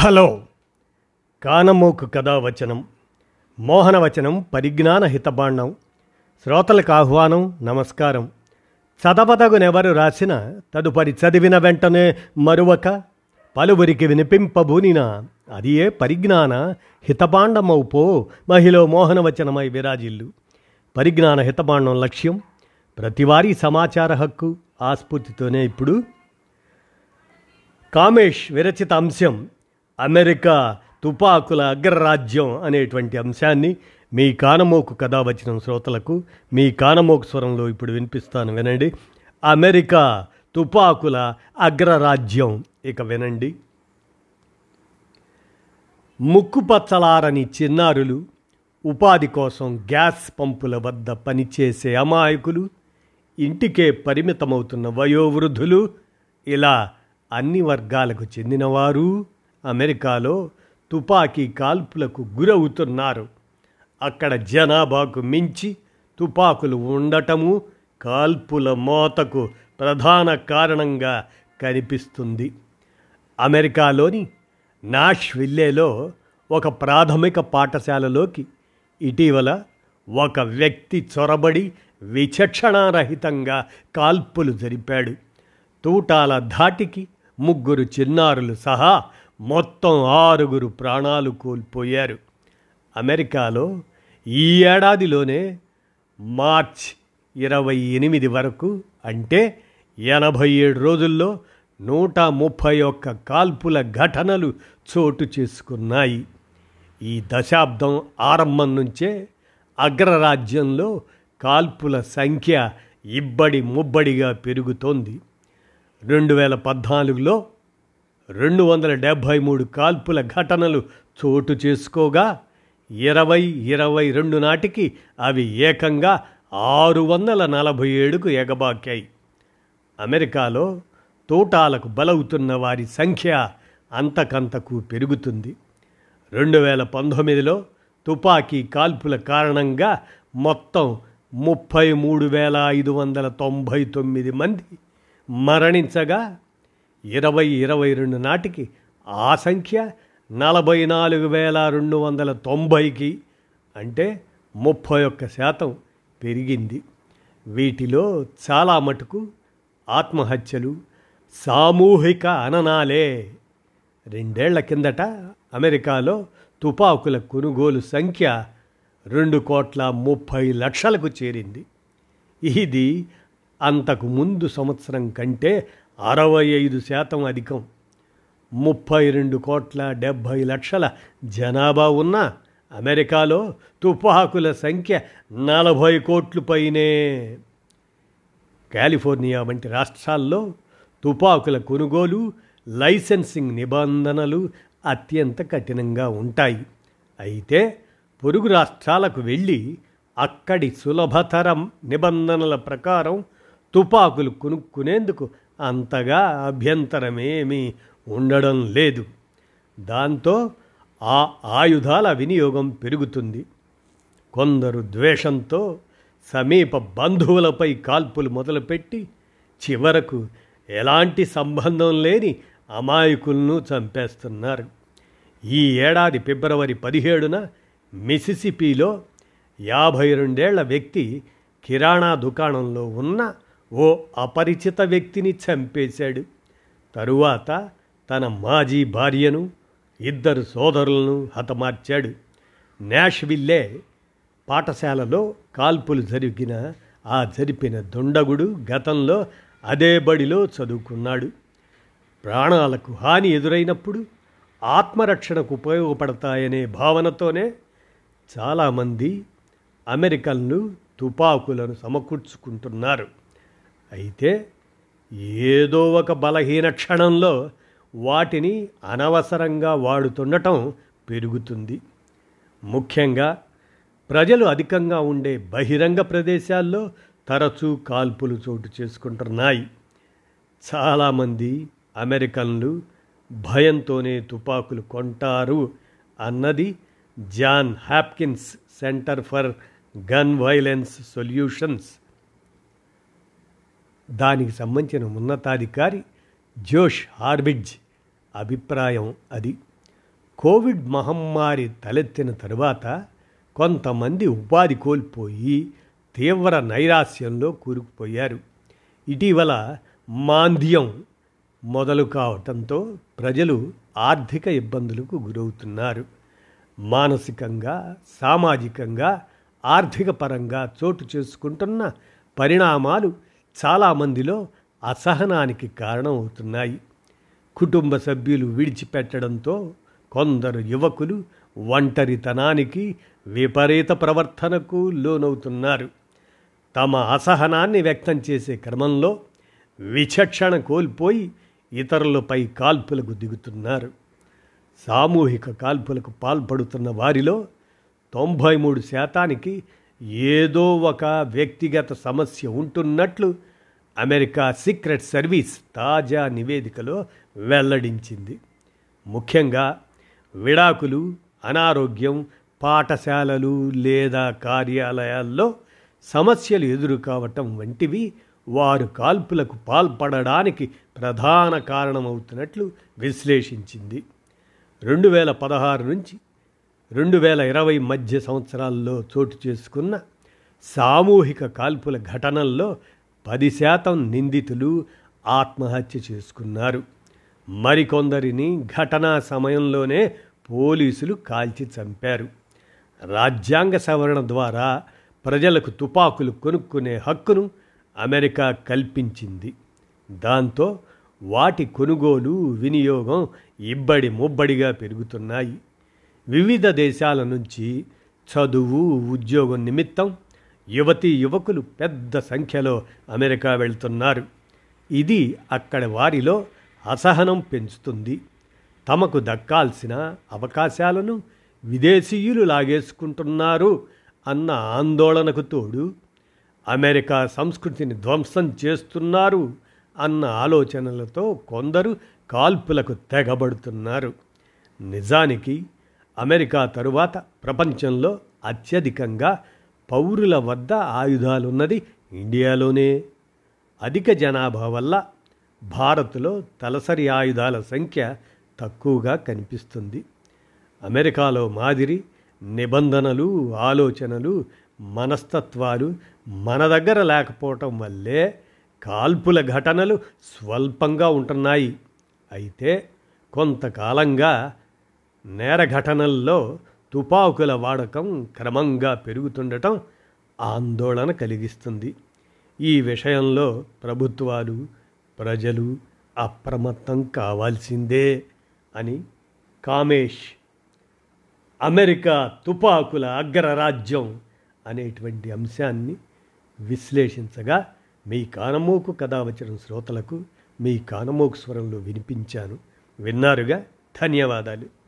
Hello. కానమోకు కథావచనం మోహనవచనం పరిజ్ఞాన హితబాండం శ్రోతలకు ఆహ్వానం నమస్కారం. చదవదగునెవరు రాసిన తదుపరి చదివిన వెంటనే మరువక పలువురికి వినిపింపబూనిన అది ఏ పరిజ్ఞాన హితబాండమవు మహిళ మోహనవచనమై విరాజిల్లు. పరిజ్ఞాన హితబాండం లక్ష్యం ప్రతివారీ సమాచార హక్కు ఆస్ఫూర్తితోనే ఇప్పుడు. కామేష్ విరచిత అంశం అమెరికా తుపాకుల అగ్రరాజ్యం అనేటువంటి అంశాన్ని మీ కానమోకు కథ వచ్చిన శ్రోతలకు మీ కానమోకు స్వరంలో ఇప్పుడు వినిపిస్తాను వినండి. అమెరికా తుపాకుల అగ్రరాజ్యం. ఇక వినండి. ముక్కుపచ్చలారని చిన్నారులు ఉపాధి కోసం గ్యాస్ పంపుల వద్ద పనిచేసే అమాయకులు ఇంటికే పరిమితమవుతున్న వయోవృద్ధులు ఇలా అన్ని వర్గాలకు చెందినవారు. అమెరికాలో తుపాకీ కాల్పులకు గురవుతున్నారు. అక్కడ జనాభాకు మించి తుపాకులు ఉండటము కాల్పుల మోతకు ప్రధాన కారణంగా కనిపిస్తుంది. అమెరికాలోని నాష్విల్లేలో ఒక ప్రాథమిక పాఠశాలలోకి ఇటీవల ఒక వ్యక్తి చొరబడి విచక్షణారహితంగా కాల్పులు జరిపాడు. తూటాల ధాటికి ముగ్గురు చిన్నారులు సహా మొత్తం ఆరుగురు ప్రాణాలు కోల్పోయారు. అమెరికాలో ఈ ఏడాదిలోనే మార్చ్ ఇరవై ఎనిమిది వరకు అంటే ఎనభై ఏడు రోజుల్లో నూట ముప్పై ఒక్క కాల్పుల ఘటనలు చోటు చేసుకున్నాయి. ఈ దశాబ్దం ఆరంభం నుంచే అగ్రరాజ్యంలో కాల్పుల సంఖ్య ఇబ్బడి ముబ్బడిగా పెరుగుతోంది. రెండు వేల పద్నాలుగులో రెండు వందల డెబ్భై మూడు కాల్పుల ఘటనలు చోటు చేసుకోగా ఇరవై ఇరవై రెండు నాటికి అవి ఏకంగా ఆరు వందల నలభై ఏడుకు ఎగబాకాయి అమెరికాలో తోటాలకు బలవుతున్న వారి సంఖ్య అంతకంతకు పెరుగుతుంది. రెండు వేల పంతొమ్మిదిలో తుపాకీ కాల్పుల కారణంగా మొత్తం ముప్పై మూడు వేల ఐదు వందల తొంభై తొమ్మిది మంది మరణించగా ఇరవై ఇరవై రెండు నాటికి ఆ సంఖ్య నలభై నాలుగు వేల రెండు వందల తొంభైకి అంటే ముప్పై ఒక్క శాతం పెరిగింది. వీటిలో చాలా మటుకు ఆత్మహత్యలు సామూహిక అననాలే. రెండేళ్ళ కిందట అమెరికాలో తుపాకుల కొనుగోలు సంఖ్య రెండు కోట్ల ముప్పై లక్షలకు చేరింది. ఇది అంతకు ముందు సంవత్సరం కంటే అరవై ఐదు శాతం అధికం. ముప్పై రెండు కోట్ల డెబ్భై లక్షల జనాభా ఉన్న అమెరికాలో తుపాకుల సంఖ్య నలభై కోట్లు పైనే. కాలిఫోర్నియా వంటి రాష్ట్రాల్లో తుపాకుల కొనుగోలు లైసెన్సింగ్ నిబంధనలు అత్యంత కఠినంగా ఉంటాయి. అయితే పొరుగు రాష్ట్రాలకు వెళ్ళి అక్కడి సులభతరం నిబంధనల ప్రకారం తుపాకులు కొనుక్కునేందుకు అంతగా అభ్యంతరమేమీ ఉండడం లేదు. దాంతో ఆ ఆయుధాల వినియోగం పెరుగుతుంది. కొందరు ద్వేషంతో సమీప బంధువులపై కాల్పులు మొదలుపెట్టి చివరకు ఎలాంటి సంబంధం లేని అమాయకులను చంపేస్తున్నారు. ఈ ఏడాది ఫిబ్రవరి పదిహేడున మిసిసిపిలో యాభై రెండేళ్ళ వ్యక్తి కిరాణా దుకాణంలో ఉన్న ఓ అపరిచిత వ్యక్తిని చంపేశాడు. తరువాత తన మాజీ భార్యను ఇద్దరు సోదరులను హతమార్చాడు. నాష్విల్లే పాఠశాలలో కాల్పులు జరిగిన ఆ జరిపిన దుండగుడు గతంలో అదే బడిలో చదువుకున్నాడు. ప్రాణాలకు హాని ఎదురైనప్పుడు ఆత్మరక్షణకు ఉపయోగపడతాయనే భావనతోనే చాలామంది అమెరికన్లు తుపాకులను సమకూర్చుకుంటున్నారు. అయితే ఏదో ఒక బలహీన క్షణంలో వాటిని అనవసరంగా వాడుతుండటం పెరుగుతుంది. ముఖ్యంగా ప్రజలు అధికంగా ఉండే బహిరంగ ప్రదేశాల్లో తరచూ కాల్పులు చోటు చేసుకుంటున్నాయి. చాలామంది అమెరికన్లు భయంతోనే తుపాకులు కొంటారు అన్నది John Hopkins Center for Gun Violence Solutions. దానికి సంబంధించిన ఉన్నతాధికారి జోష్ హార్బిడ్జ్ అభిప్రాయం అది. కోవిడ్ మహమ్మారి తలెత్తిన తరువాత కొంతమంది ఉపాధి కోల్పోయి తీవ్ర నైరాస్యంలో కూరుకుపోయారు. ఇటీవల మాంద్యం మొదలు కావటంతో ప్రజలు ఆర్థిక ఇబ్బందులకు గురవుతున్నారు. మానసికంగా సామాజికంగా ఆర్థిక పరంగా చోటు చేసుకుంటున్న పరిణామాలు చాలామందిలో అసహనానికి కారణమవుతున్నాయి. కుటుంబ సభ్యులు విడిచిపెట్టడంతో కొందరు యువకులు ఒంటరితనానికి విపరీత ప్రవర్తనకు లోనవుతున్నారు. తమ అసహనాన్ని వ్యక్తం చేసే క్రమంలో విచక్షణ కోల్పోయి ఇతరులపై కాల్పులకు దిగుతున్నారు. సామూహిక కాల్పులకు పాల్పడుతున్న వారిలో తొంభై మూడు శాతానికి ఏదో ఒక వ్యక్తిగత సమస్య ఉంటున్నట్లు అమెరికా సీక్రెట్ సర్వీస్ తాజా నివేదికలో వెల్లడించింది. ముఖ్యంగా విడాకులు అనారోగ్యం పాఠశాలలు లేదా కార్యాలయాల్లో సమస్యలు ఎదురు కావటం వంటివి వారు కాల్పులకు పాల్పడడానికి ప్రధాన కారణమవుతున్నట్లు విశ్లేషించింది. రెండు వేల పదహారు నుంచి రెండు వేల ఇరవై మధ్య సంవత్సరాల్లో చోటు చేసుకున్న సామూహిక కాల్పుల ఘటనల్లో పది శాతం నిందితులు ఆత్మహత్య చేసుకున్నారు. మరికొందరిని ఘటనా సమయంలోనే పోలీసులు కాల్చి చంపారు. రాజ్యాంగ సవరణ ద్వారా ప్రజలకు తుపాకులు కొనుక్కునే హక్కును అమెరికా కల్పించింది. దాంతో వాటి కొనుగోలు వినియోగం ఇబ్బడి ముబ్బడిగా పెరుగుతున్నాయి. వివిధ దేశాల నుంచి చదువు ఉద్యోగం నిమిత్తం యువతీ యువకులు పెద్ద సంఖ్యలో అమెరికా వెళ్తున్నారు. ఇది అక్కడ వారిలో అసహనం పెంచుతుంది. తమకు దక్కాల్సిన అవకాశాలను విదేశీయులు లాగేసుకుంటున్నారు అన్న ఆందోళనకు తోడు అమెరికా సంస్కృతిని ధ్వంసం చేస్తున్నారు అన్న ఆలోచనలతో కొందరు కాల్పులకు తెగబడుతున్నారు. నిజానికి అమెరికా తరువాత ప్రపంచంలో అత్యధికంగా పౌరుల వద్ద ఆయుధాలున్నది ఇండియాలోనే. అధిక జనాభా వల్ల భారత్లో తలసరి ఆయుధాల సంఖ్య తక్కువగా కనిపిస్తుంది. అమెరికాలో మాదిరి నిబంధనలు ఆలోచనలు మనస్తత్వాలు మన దగ్గర లేకపోవటం వల్లే కాల్పుల ఘటనలు స్వల్పంగా ఉంటున్నాయి. అయితే కొంతకాలంగా నేర ఘటనల్లో తుపాకుల వాడకం క్రమంగా పెరుగుతుండటం ఆందోళన కలిగిస్తుంది. ఈ విషయంలో ప్రభుత్వాలు ప్రజలు అప్రమత్తం కావాల్సిందే అని కామేష్. అమెరికా తుపాకుల అగ్రరాజ్యం అనేటువంటి అంశాన్ని విశ్లేషించగా మీ కానమోకు కథ వచ్చిన శ్రోతలకు మీ కానమోకు స్వరంలో వినిపించాను. విన్నారుగా? ధన్యవాదాలు.